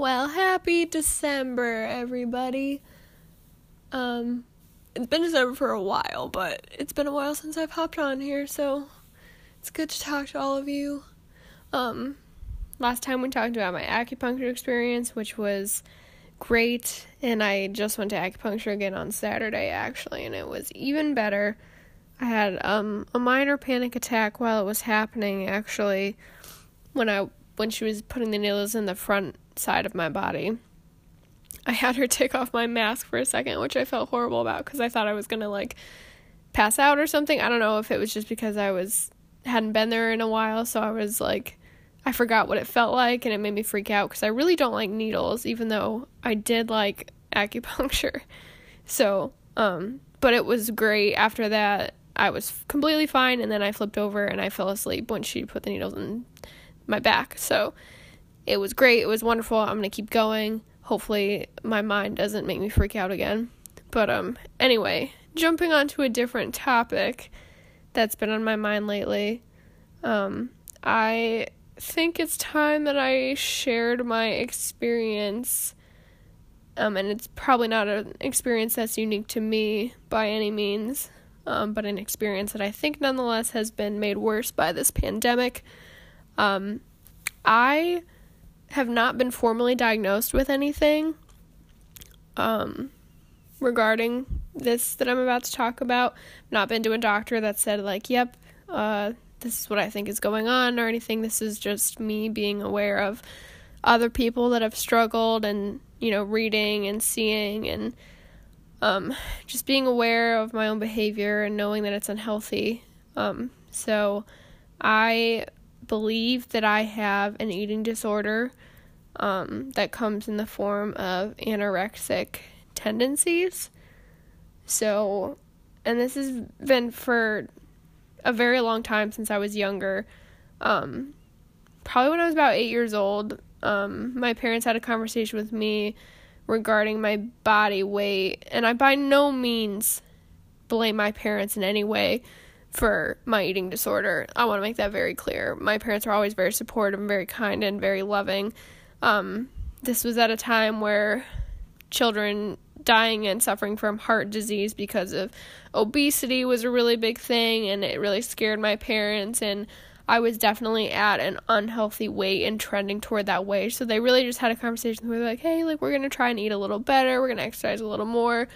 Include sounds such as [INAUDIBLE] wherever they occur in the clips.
Well, happy December, everybody. Um, it's been December for a while, but it's been a while since I've hopped on here, so it's good to talk to all of you. Um, last time we talked about my acupuncture experience, which was great, and I just went to acupuncture again on Saturday actually, and it was even better. I had um a minor panic attack while it was happening actually when I when she was putting the needles in the front side of my body. I had her [LAUGHS] take off my mask for a second, which I felt horrible about because I thought I was going to like pass out or something. I don't know if it was just because I was hadn't been there in a while, so I was like I forgot what it felt like and it made me freak out because I really don't like needles even though I did like [LAUGHS] acupuncture. So, um but it was great after that. I was completely fine and then I flipped over and I fell asleep when she put the needles in my back. So, it was great. It was wonderful. I'm going to keep going. Hopefully my mind doesn't make me freak out again. But um anyway, jumping on to a different topic that's been on my mind lately. Um I think it's time that I shared my experience. Um, and it's probably not an experience that's unique to me by any means, um, but an experience that I think nonetheless has been made worse by this pandemic. Um, I have not been formally diagnosed with anything um, regarding this that I'm about to talk about. Not been to a doctor that said, like, yep, uh, this is what I think is going on or anything. This is just me being aware of other people that have struggled and, you know, reading and seeing and um, just being aware of my own behavior and knowing that it's unhealthy. Um, so I believe that I have an eating disorder um, that comes in the form of anorexic tendencies. So, and this has been for a very long time since I was younger. Um, probably when I was about eight years old, um, my parents had a conversation with me regarding my body weight, and I by no means blame my parents in any way for my eating disorder. I want to make that very clear. My parents were always very supportive and very kind and very loving. Um, this was at a time where children dying and suffering from heart disease because of obesity was a really big thing and it really scared my parents and I was definitely at an unhealthy weight and trending toward that way. So they really just had a conversation where they're like, "Hey, like we're to try and eat a little better. We're to exercise a little more."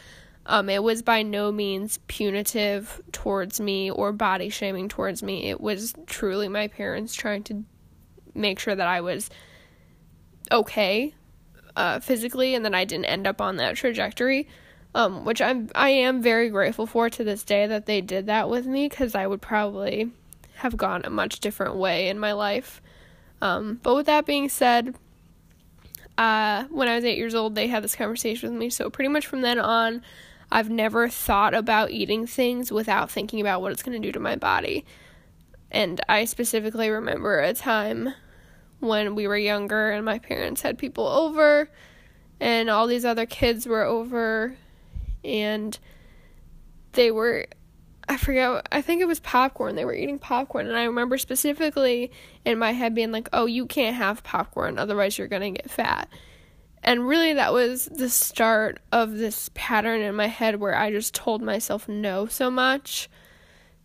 Um, it was by no means punitive towards me or body shaming towards me. It was truly my parents trying to make sure that I was okay uh, physically and that I didn't end up on that trajectory. Um, which I'm I am very grateful for to this day that they did that with me because I would probably have gone a much different way in my life. Um, but with that being said, uh, when I was eight years old, they had this conversation with me. So pretty much from then on, I've never thought about eating things without thinking about what it's going to do to my body. And I specifically remember a time when we were younger and my parents had people over and all these other kids were over and they were I forget I think it was popcorn. They were eating popcorn and I remember specifically in my head being like, "Oh, you can't have popcorn otherwise you're going to get fat." And really that was the start of this pattern in my head where I just told myself no so much.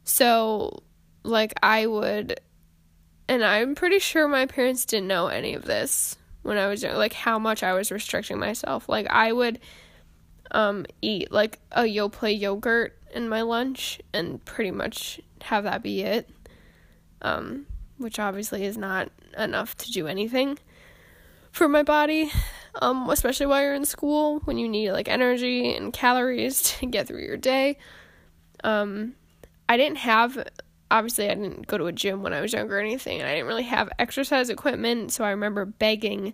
So like I would and I'm pretty sure my parents didn't know any of this when I was young, like how much I was restricting myself. Like I would um eat like a Yoplait yogurt in my lunch and pretty much have that be it. Um which obviously is not enough to do anything for my body. Um especially while you're in school when you need like energy and calories [LAUGHS] to get through your day. Um I didn't have obviously I didn't go to a gym when I was younger or anything, and I didn't really have exercise equipment, so I remember begging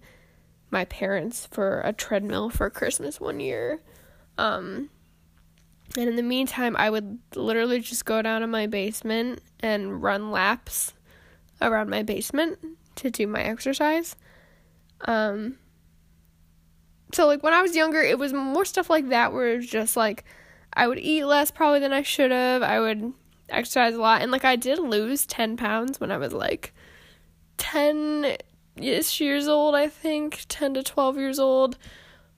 my parents for a treadmill for Christmas one year. Um, and in the meantime, I would literally just go down to my basement and run laps around my basement to do my exercise. Um, so like when I was younger, it was more stuff like that where it was just like I would eat less probably than I should have. I would exercise a lot and like I did lose 10 pounds when I was like 10 ish years old, I think, 10 to 12 years old.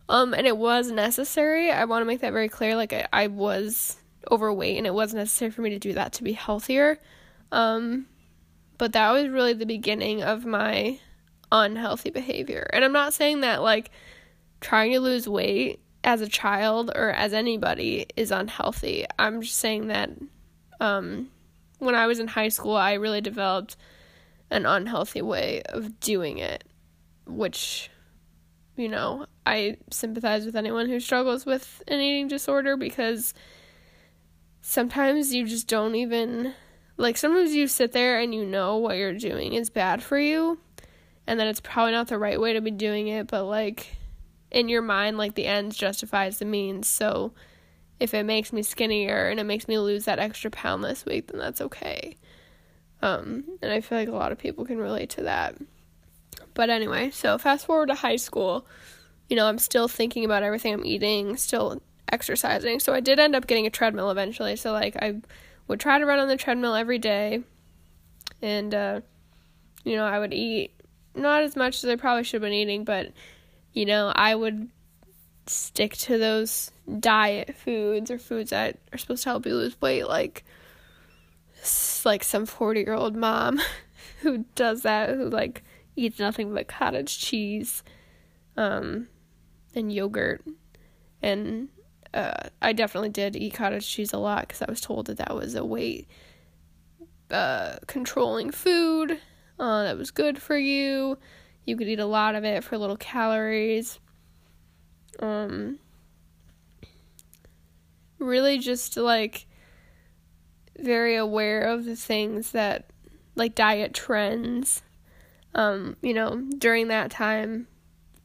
Um, and it was necessary. I want to make that very clear. Like, I, I was overweight, and it was necessary for me to do that to be healthier. Um, but that was really the beginning of my unhealthy behavior. And I'm not saying that, like, trying to lose weight as a child or as anybody is unhealthy. I'm just saying that um, when I was in high school, I really developed an unhealthy way of doing it, which, you know, I sympathize with anyone who struggles with an eating disorder because sometimes you just don't even, like, sometimes you sit there and you know what you're doing is bad for you and that it's probably not the right way to be doing it, but, like, in your mind, like, the ends justifies the means. So, if it makes me skinnier and it makes me lose that extra pound this week, then that's okay. Um, and I feel like a lot of people can relate to that. But anyway, so fast forward to high school, you know, I'm still thinking about everything I'm eating, still exercising. So I did end up getting a treadmill eventually. So like I would try to run on the treadmill every day. And uh, you know, I would eat not as much as I probably should have been eating, but you know, I would stick to those diet foods or foods that are supposed to help you lose weight like like some 40 year old mom [LAUGHS] who does that, who like eats nothing but cottage cheese um, and yogurt. And uh, I definitely did eat cottage cheese a lot because I was told that that was a weight uh, controlling food uh, that was good for you. You could eat a lot of it for little calories. Um, really just like very aware of the things that like diet trends. Um, you know, during that time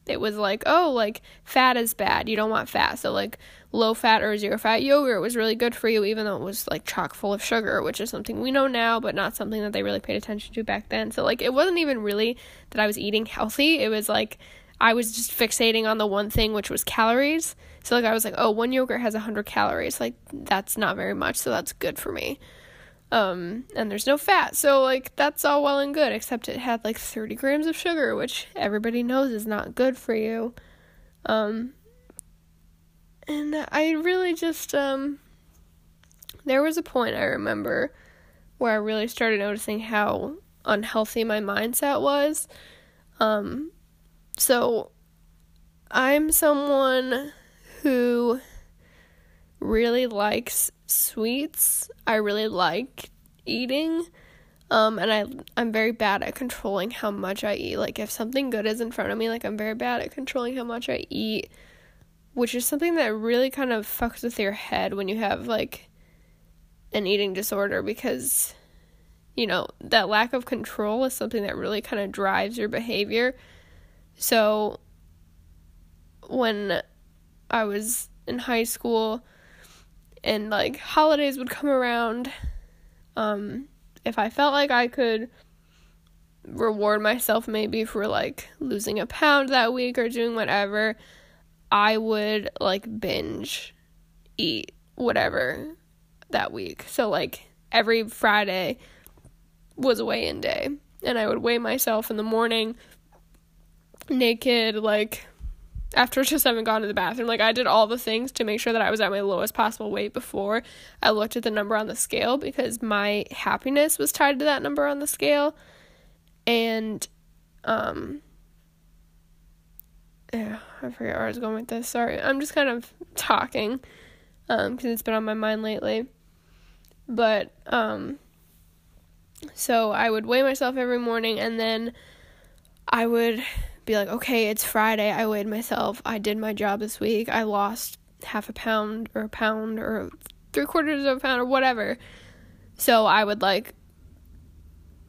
it was like, oh, like fat is bad. You don't want fat. So like low fat or zero fat yogurt was really good for you even though it was like chock full of sugar, which is something we know now but not something that they really paid attention to back then. So like it wasn't even really that I was eating healthy. It was like I was just fixating on the one thing which was calories. So like I was like, oh, one yogurt has 100 calories. Like that's not very much, so that's good for me. Um, and there's no fat, so like that's all well and good, except it had like 30 grams of sugar, which everybody knows is not good for you. Um, and I really just um, there was a point I remember where I really started noticing how unhealthy my mindset was. Um, so I'm someone who really likes sweets. I really like eating. Um, and I I'm very bad at controlling how much I eat. Like if something good is in front of me, like I'm very bad at controlling how much I eat, which is something that really kind of fucks with your head when you have like an eating disorder because you know, that lack of control is something that really kind of drives your behavior. So when I was in high school and like holidays would come around um if I felt like I could reward myself maybe for like losing a pound that week or doing whatever, I would like binge eat whatever that week. So like every Friday was a weigh in day and I would weigh myself in the morning naked like after [LAUGHS] just having gone to the bathroom. Like I did all the things to make sure that I was at my lowest possible weight before I looked at the number on the scale because my happiness was tied to that number on the scale. And um yeah, I forget where I was going with this. Sorry. I'm just kind of talking um cuz it's been on my mind lately. But um so I would weigh myself every morning and then I would be like, okay, it's Friday. I weighed myself. I did my job this week. I lost half a pound or a pound or three quarters of a pound or whatever. So I would like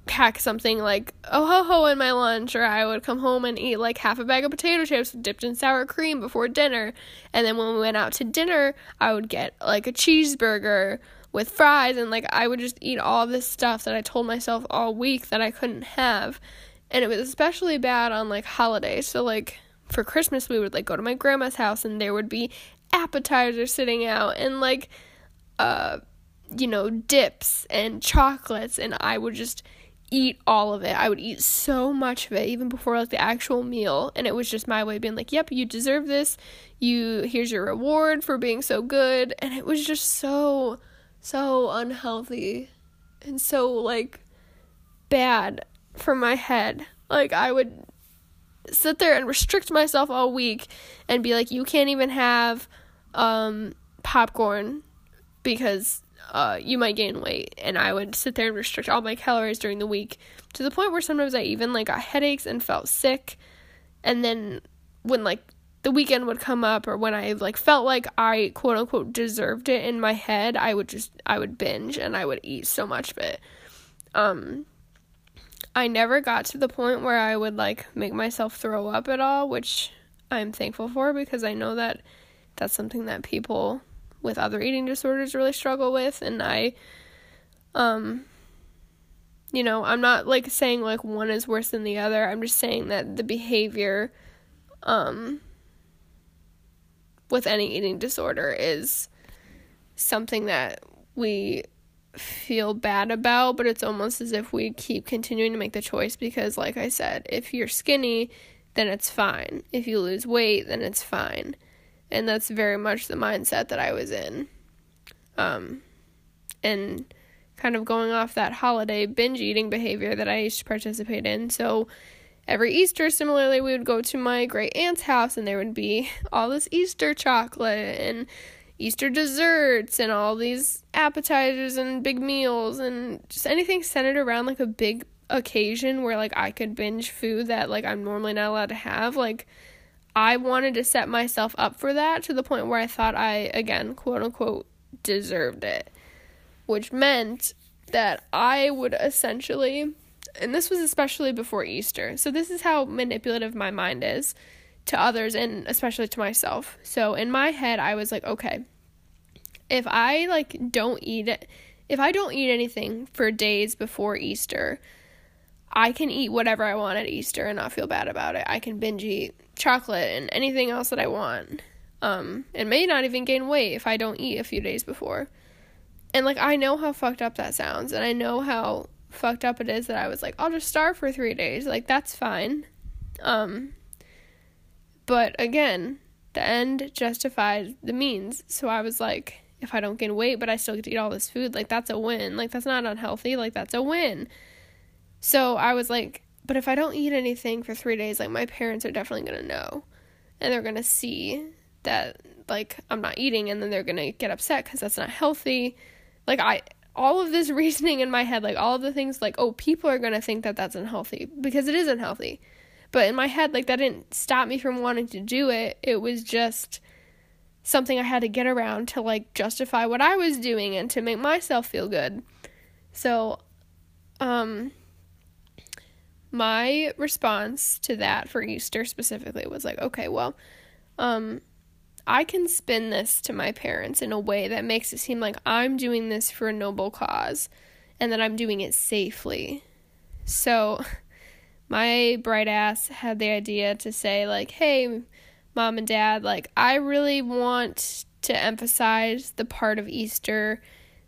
pack something like oh ho ho in my lunch, or I would come home and eat like half a bag of potato chips dipped in sour cream before dinner. And then when we went out to dinner, I would get like a cheeseburger with fries and like I would just eat all this stuff that I told myself all week that I couldn't have and it was especially bad on like holidays. So like for Christmas we would like go to my grandma's house and there would be appetizers sitting out and like uh you know dips and chocolates and I would just eat all of it. I would eat so much of it even before like the actual meal and it was just my way of being like, "Yep, you deserve this. You here's your reward for being so good." And it was just so so unhealthy and so like bad for my head. Like I would sit there and restrict myself all week and be like, "You can't even have um popcorn because uh, you might gain weight. And I would sit there and restrict all my calories during the week to the point where sometimes I even like got headaches and felt sick. And then when like the weekend would come up or when I like felt like I quote unquote deserved it in my head, I would just I would binge and I would eat so much of it. Um I never got to the point where I would like make myself throw up at all, which I'm thankful for because I know that that's something that people with other eating disorders really struggle with and I um you know, I'm not like saying like one is worse than the other. I'm just saying that the behavior um with any eating disorder is something that we feel bad about, but it's almost as if we keep continuing to make the choice because like I said, if you're skinny, then it's fine. If you lose weight, then it's fine and that's very much the mindset that I was in. Um, and kind of going off that holiday binge eating behavior that I used to participate in. So every Easter, similarly, we would go to my great aunt's house, and there would be [LAUGHS] all this Easter chocolate and Easter desserts and all these appetizers and big meals and just anything centered around like a big occasion where like I could binge food that like I'm normally not allowed to have. Like I wanted to set myself up for that to the point where I thought I, again, quote unquote, deserved it. Which meant that I would essentially, and this was especially before Easter, so this is how manipulative my mind is to others and especially to myself. So in my head, I was like, okay, if I like don't eat it, if I don't eat anything for days before Easter, I can eat whatever I want at Easter and not feel bad about it. I can binge eat chocolate and anything else that I want. Um, and may not even gain weight if I don't eat a few days before. And like I know how fucked up that sounds, and I know how fucked up it is that I was like, I'll just starve for three days. Like that's fine. Um, but again, the end justified the means. So I was like, if I don't gain weight, but I still get to eat all this food, like that's a win. Like that's not unhealthy. Like that's a win. So I was like, but if I don't eat anything for three days, like my parents are definitely gonna know, and they're gonna see that like I'm not eating, and then they're gonna get upset because that's not healthy. Like I, all of this [LAUGHS] reasoning in my head, like all of the things, like oh, people are gonna think that that's unhealthy because it is unhealthy. But in my head, like that didn't stop me from wanting to do it. It was just something I had to get around to like justify what I was doing and to make myself feel good. So, um, my response to that for Easter specifically was like, okay, well, um, I can spin this to my parents in a way that makes it seem like I'm doing this for a noble cause and that I'm doing it safely. So, [LAUGHS] my bright ass had the idea to say, like, hey, mom and dad, like, I really want to emphasize the part of Easter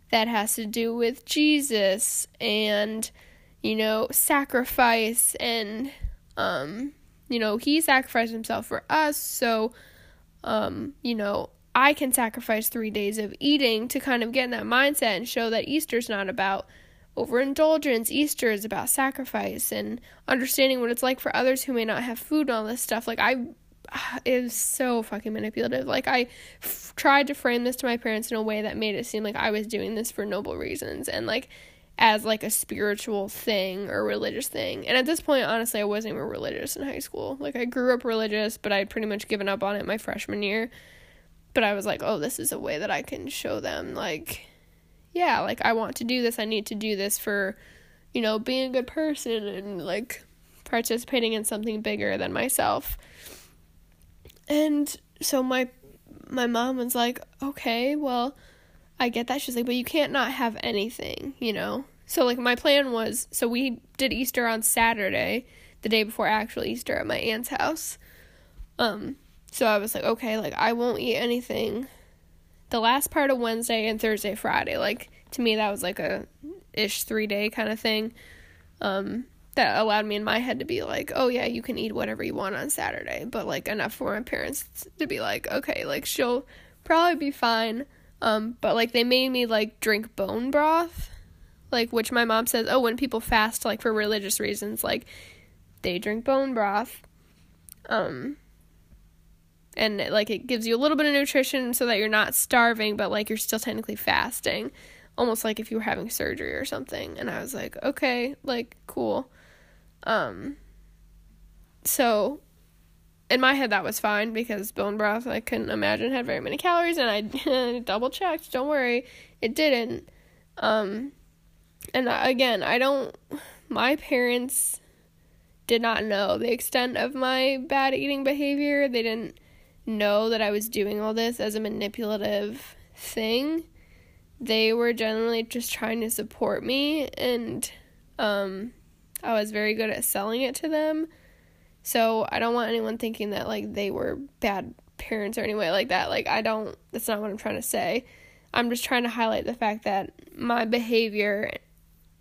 that has to do with Jesus and you know, sacrifice and um, you know, he sacrificed himself for us, so um, you know, I can sacrifice 3 days of eating to kind of get in that mindset and show that Easter's not about overindulgence. Easter is about sacrifice and understanding what it's like for others who may not have food and all this stuff. Like I [SIGHS] it was so fucking manipulative. Like I f- tried to frame this to my parents in a way that made it seem like I was doing this for noble reasons and like as like a spiritual thing or religious thing. And at this point, honestly, I wasn't even religious in high school. Like I grew up religious, but I'd pretty much given up on it my freshman year. But I was like, oh, this is a way that I can show them like yeah, like I want to do this. I need to do this for you know, being a good person and like participating in something bigger than myself. And so my my mom was like, "Okay, well, I get that. She's like, but you can't not have anything, you know? So, like, my plan was so we did Easter on Saturday, the day before actual Easter at my aunt's house. Um, so I was like, okay, like, I won't eat anything the last part of Wednesday and Thursday, Friday. Like, to me, that was like a ish three day kind of thing. Um, that allowed me in my head to be like, oh yeah, you can eat whatever you want on Saturday, but like enough for my parents to be like, okay, like she'll probably be fine. Um, but like they made me like drink bone broth, like which my mom says, oh, when people fast like for religious reasons, like they drink bone broth. Um, and like it gives you a little bit of nutrition so that you're not starving, but like you're still technically fasting, almost like if you were having surgery or something. And I was like, okay, like cool. Um, so in my head that was fine because bone broth I couldn't imagine had very many calories, and I [LAUGHS] double checked. Don't worry, it didn't. Um, and again, I don't. My parents did not know the extent of my bad eating behavior. They didn't know that I was doing all this as a manipulative thing. They were generally just trying to support me, and um, I was very good at selling it to them. So I don't want anyone thinking that like they were bad parents or anyway like that. Like I don't. That's not what I'm trying to say. I'm just trying to highlight the fact that my behavior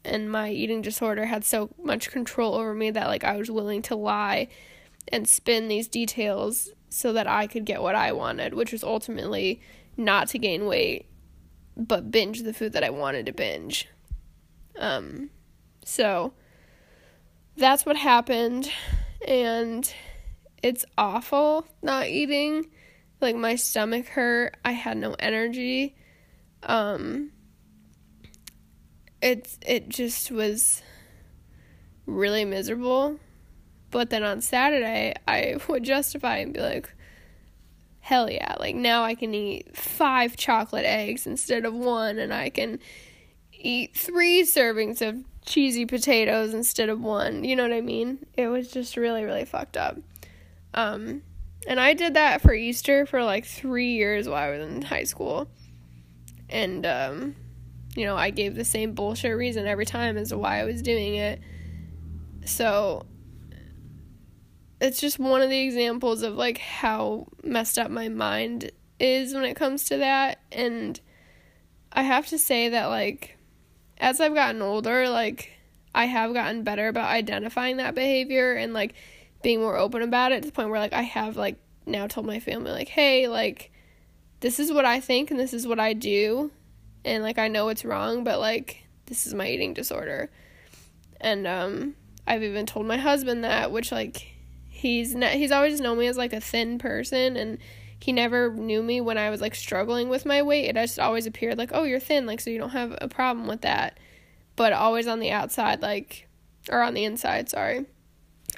and my eating disorder had so much control over me that like I was willing to lie and spin these details so that I could get what I wanted, which was ultimately not to gain weight, but binge the food that I wanted to binge. Um, so that's what happened, and it's awful not eating. Like my stomach hurt. I had no energy. Um, it's it just was really miserable but then on Saturday, I [LAUGHS] would justify and be like, hell yeah, like now I can eat five chocolate eggs instead of one, and I can eat three servings of cheesy potatoes instead of one. You know what I mean? It was just really, really fucked up. Um, and I did that for Easter for like three years while I was in high school. And, um, you know, I gave the same bullshit reason every time as to why I was doing it. So it's just one of the examples of like how messed up my mind is when it comes to that and I have to say that like as I've gotten older like I have gotten better about identifying that behavior and like being more open about it to the point where like I have like now told my family like hey like this is what I think and this is what I do and like I know it's wrong but like this is my eating disorder. And um I've even told my husband that which like he's ne- he's always known me as like a thin person and he never knew me when I was like struggling with my weight. It just always appeared like, "Oh, you're thin, like so you don't have a problem with that." But always on the outside like or on the inside, sorry.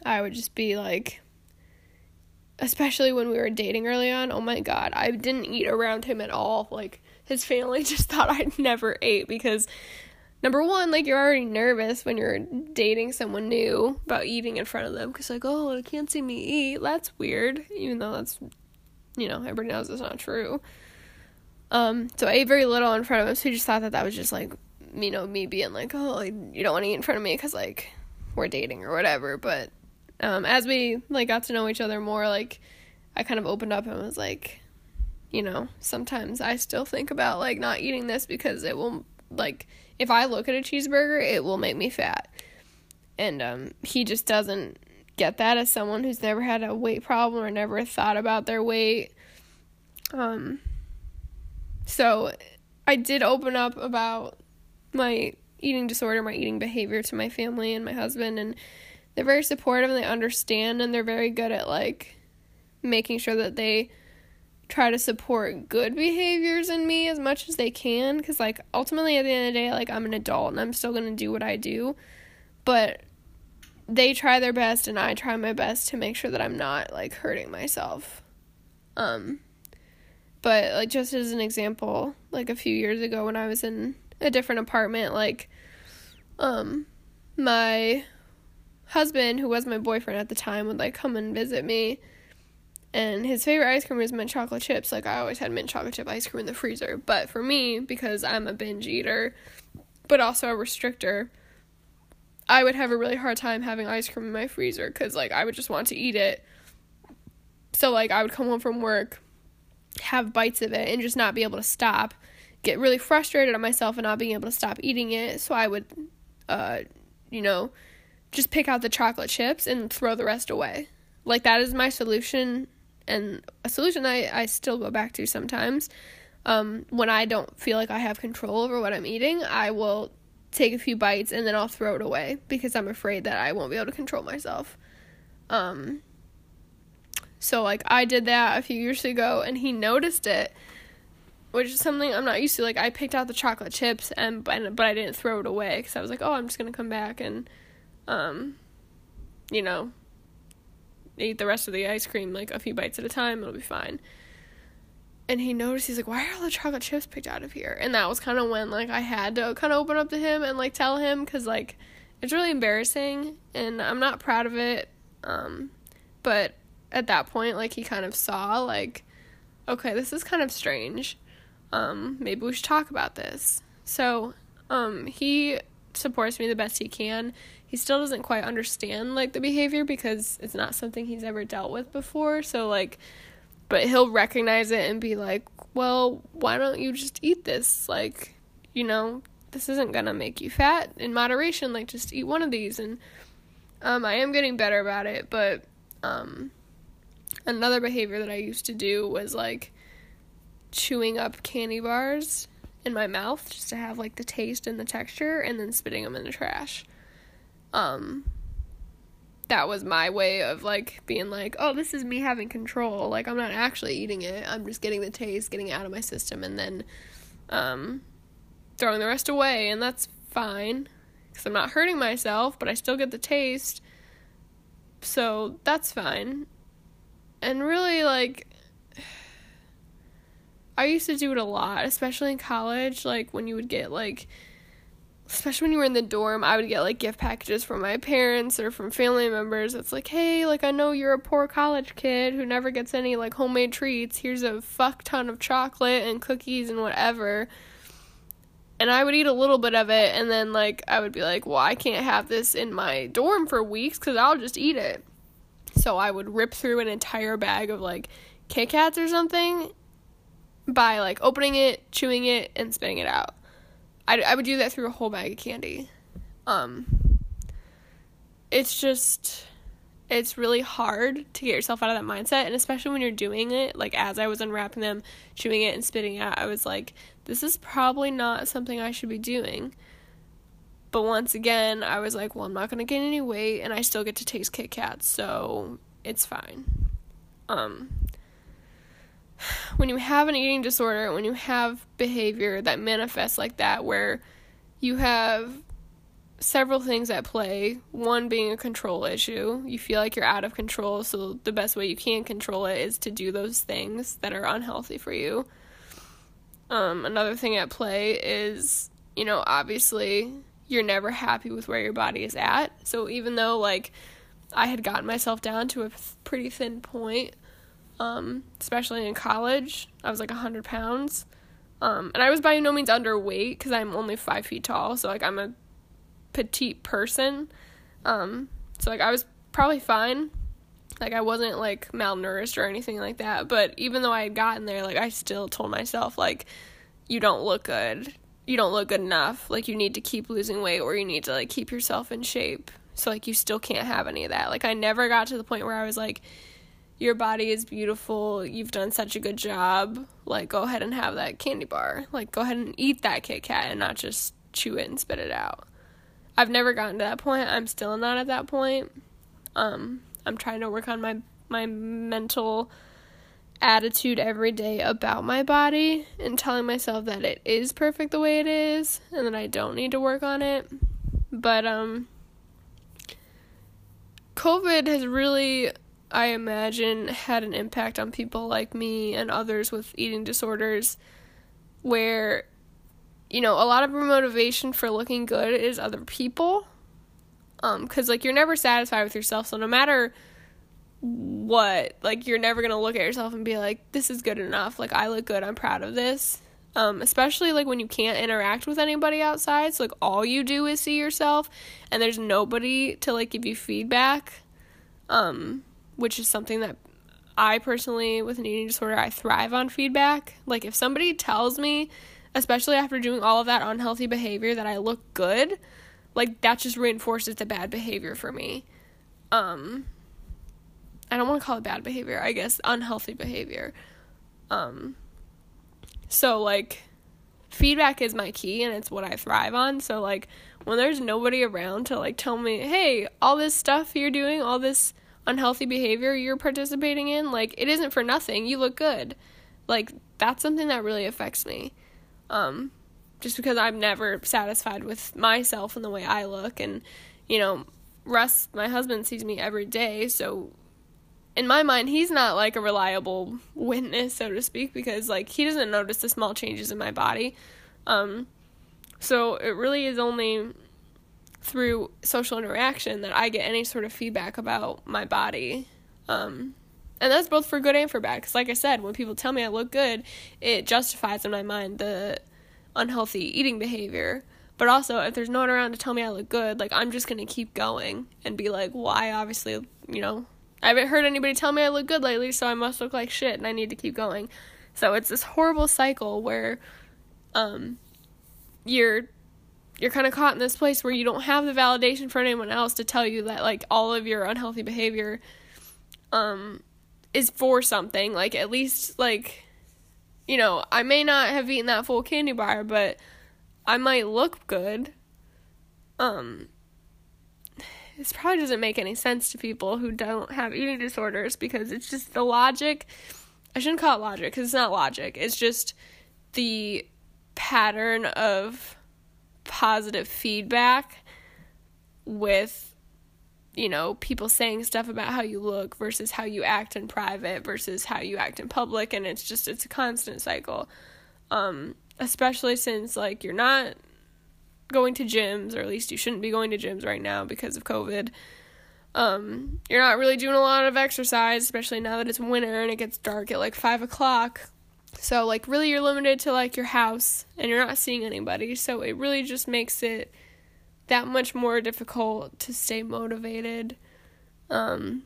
I would just be like especially when we were dating early on. Oh my god, I didn't eat around him at all. Like his family [LAUGHS] just thought I never ate because number one, like you're already nervous when you're dating someone new about eating in front of them because like, oh, I can't see me eat. That's weird, even though that's, you know, everybody knows it's not true. Um, so I ate very little in front of him, so he just thought that that was just like, you know, me being like, oh, you don't want to eat in front of me because like we're dating or whatever. But um, as we like got to know each other more, like I kind of opened up and was like, you know, sometimes I still think about like not eating this because it will like if I look at a cheeseburger, it will make me fat. And um, he just doesn't get that as someone who's never had a weight problem or never thought about their weight. Um, so I did open up about my eating disorder, my eating behavior to my family and my husband, and they're very supportive and they understand and they're very good at like making sure that they try to support good behaviors in me as much as they can because like ultimately at the end of the day like i'm an adult and i'm still going to do what i do but they try their best and i try my best to make sure that i'm not like hurting myself um but like just as an example like a few years ago when i was in a different apartment like um my husband who was my boyfriend at the time would like come and visit me and his favorite ice cream was mint chocolate chips. Like I always had mint chocolate chip ice cream in the freezer. But for me, because I'm a binge eater, but also a restrictor, I would have a really hard time having ice cream in my freezer because like I would just want to eat it. So like I would come home from work, have bites of it, and just not be able to stop. Get really frustrated at myself and not being able to stop eating it. So I would uh, you know, just pick out the chocolate chips and throw the rest away. Like that is my solution and a solution I, I still go back to sometimes. Um, when I don't feel like I have control over what I'm eating, I will take a few bites and then I'll throw it away because I'm afraid that I won't be able to control myself. Um, so like I did that a few years ago and he noticed it, which is something I'm not used to. Like I picked out the chocolate chips and but, I didn't throw it away cuz I was like, "Oh, I'm just going to come back and um you know, eat the rest of the ice cream like a few bites at a time, it'll be fine." And he noticed he's like, "Why are all the chocolate chips picked out of here?" And that was kind of when like I had to kind of open up to him and like tell him cuz like it's really embarrassing and I'm not proud of it. Um but at that point like he kind of saw like okay this is kind of strange um maybe we should talk about this so um he supports me the best he can he still doesn't quite understand like the behavior because it's not something he's ever dealt with before so like but he'll recognize it and be like well why don't you just eat this like you know this isn't gonna make you fat in moderation like just eat one of these and um i am getting better about it but um another behavior that I used to do was like chewing up candy bars in my mouth just to have like the taste and the texture and then spitting them in the trash. Um that was my way of like being like, "Oh, this is me having control. Like I'm not actually eating it. I'm just getting the taste, getting it out of my system and then um throwing the rest away and that's fine cuz I'm not hurting myself, but I still get the taste." So, that's fine and really like [SIGHS] I used to do it a lot, especially in college, like when you would get like especially when you were in the dorm, I would get like gift packages from my parents or from family members. It's like, "Hey, like I know you're a poor college kid who never gets any like homemade treats. Here's a fuck ton of chocolate and cookies and whatever." And I would eat a little bit of it and then like I would be like, "Well, I can't have this in my dorm for weeks cuz I'll just eat it." So I would rip through an entire bag of like Kit Kats or something by like opening it, chewing it, and spitting it out. I, I would do that through a whole bag of candy. Um, it's just, it's really hard to get yourself out of that mindset. And especially when you're doing it, like as I was unwrapping them, chewing it, and spitting it out, I was like, this is probably not something I should be doing. But once again, I was like, well, I'm not going to gain any weight and I still get to taste Kit Kats, so it's fine. Um when you have an eating disorder, when you have behavior that manifests like that where you have several things at play, one being a control issue. You feel like you're out of control, so the best way you can control it is to do those things that are unhealthy for you. Um, another thing at play is, you know, obviously you're never happy with where your body is at. So even though like I had gotten myself down to a pretty thin point, um, especially in college, I was like 100 pounds. Um, and I was by no means underweight because I'm only five feet tall, so like I'm a petite person. Um, so like I was probably fine. Like I wasn't like malnourished or anything like that. But even though I had gotten there, like I still told myself like, you don't look good you don't look good enough. Like you need to keep losing weight or you need to like keep yourself in shape. So like you still can't have any of that. Like I never got to the point where I was like your body is beautiful. You've done such a good job. Like go ahead and have that candy bar. Like go ahead and eat that Kit Kat and not just chew it and spit it out. I've never gotten to that point. I'm still not at that point. Um I'm trying to work on my my mental attitude every day about my body and telling myself that it is perfect the way it is and that I don't need to work on it. But um COVID has really I imagine had an impact on people like me and others with eating disorders where you know, a lot of our motivation for looking good is other people. Um cuz like you're never satisfied with yourself, so no matter what like you're never going to look at yourself and be like this is good enough. Like i look good. I'm proud of this. Um especially like when you can't interact with anybody outside. So like all you do is see yourself and there's nobody to like give you feedback. Um which is something that i personally with an eating disorder i thrive on feedback like if somebody tells me especially after doing all of that unhealthy behavior that i look good like that just reinforces the bad behavior for me. Um I don't want to call it bad behavior, I guess unhealthy behavior. Um so like feedback is my key and it's what I thrive on. So like when there's nobody around to like tell me, "Hey, all this stuff you're doing, all this unhealthy behavior you're participating in, like it isn't for nothing. You look good." Like that's something that really affects me. Um just because I'm never satisfied with myself and the way I look and you know, Russ, my husband sees me every day, so in my mind, he's not like a reliable witness, so to speak, because like he doesn't notice the small changes in my body. Um, so it really is only through social interaction that I get any sort of feedback about my body. Um, and that's both for good and for bad. Because, like I said, when people tell me I look good, it justifies in my mind the unhealthy eating behavior. But also, if there's no one around to tell me I look good, like I'm just gonna keep going and be like, well, I obviously, you know, I haven't heard anybody tell me I look good lately, so I must look like shit and I need to keep going. So it's this horrible cycle where um you're you're kind of caught in this place where you don't have the validation for anyone else to tell you that like all of your unhealthy behavior um is for something like at least like you know i may not have eaten that full candy bar but i might look good um this probably doesn't make any sense to people who don't have eating disorders because it's just the logic. I shouldn't call it logic because it's not logic. It's just the pattern of positive feedback with you know people saying stuff about how you look versus how you act in private versus how you act in public and it's just it's a constant cycle um especially since like you're not going to gyms, or at least you shouldn't be going to gyms right now because of COVID. Um, you're not really doing a lot of exercise, especially now that it's winter and it gets dark at like five o'clock. So like really you're limited to like your house and you're not seeing anybody. So it really just makes it that much more difficult to stay motivated. Um,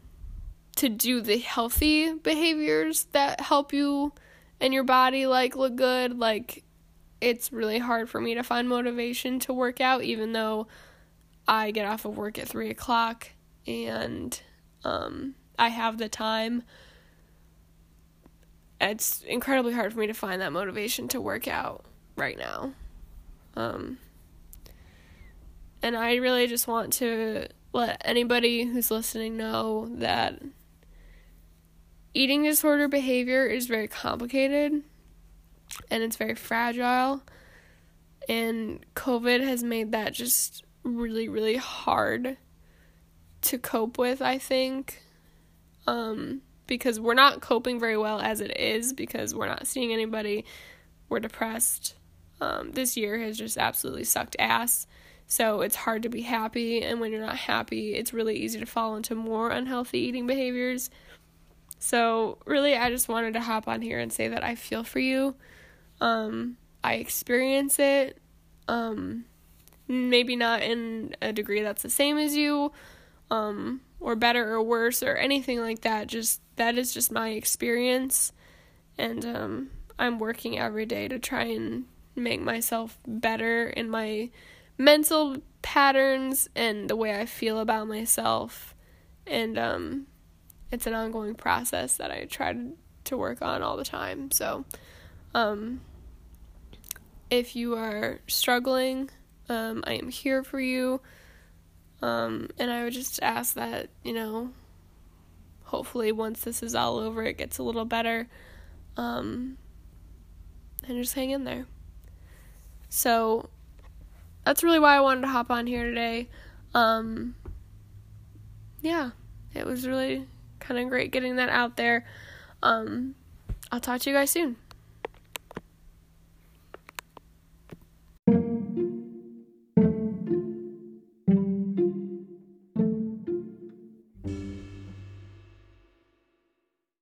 to do the healthy behaviors that help you and your body like look good like it's really hard for me to find motivation to work out, even though I get off of work at three o'clock and um, I have the time. It's incredibly hard for me to find that motivation to work out right now. Um, and I really just want to let anybody who's listening know that eating disorder behavior is very complicated and it's very fragile. And COVID has made that just really, really hard to cope with, I think. Um, because we're not coping very well as it is, because we're not seeing anybody. We're depressed. Um, this year has just absolutely sucked ass. So it's hard to be happy, and when you're not happy, it's really easy to fall into more unhealthy eating behaviors. So, really, I just wanted to hop on here and say that I feel for you. Um, I experience it. Um, maybe not in a degree that's the same as you, um, or better or worse or anything like that. Just that is just my experience, and um, I'm working every day to try and make myself better in my mental patterns and the way I feel about myself, and um, it's an ongoing process that I try to, work on all the time. So, um, if you are struggling, um, I am here for you. Um, and I would just ask that, you know, hopefully once this is all over, it gets a little better. Um, and just hang in there. So that's really why I wanted to hop on here today. Um, yeah, it was really kind of great getting that out there. Um, I'll talk to you guys soon.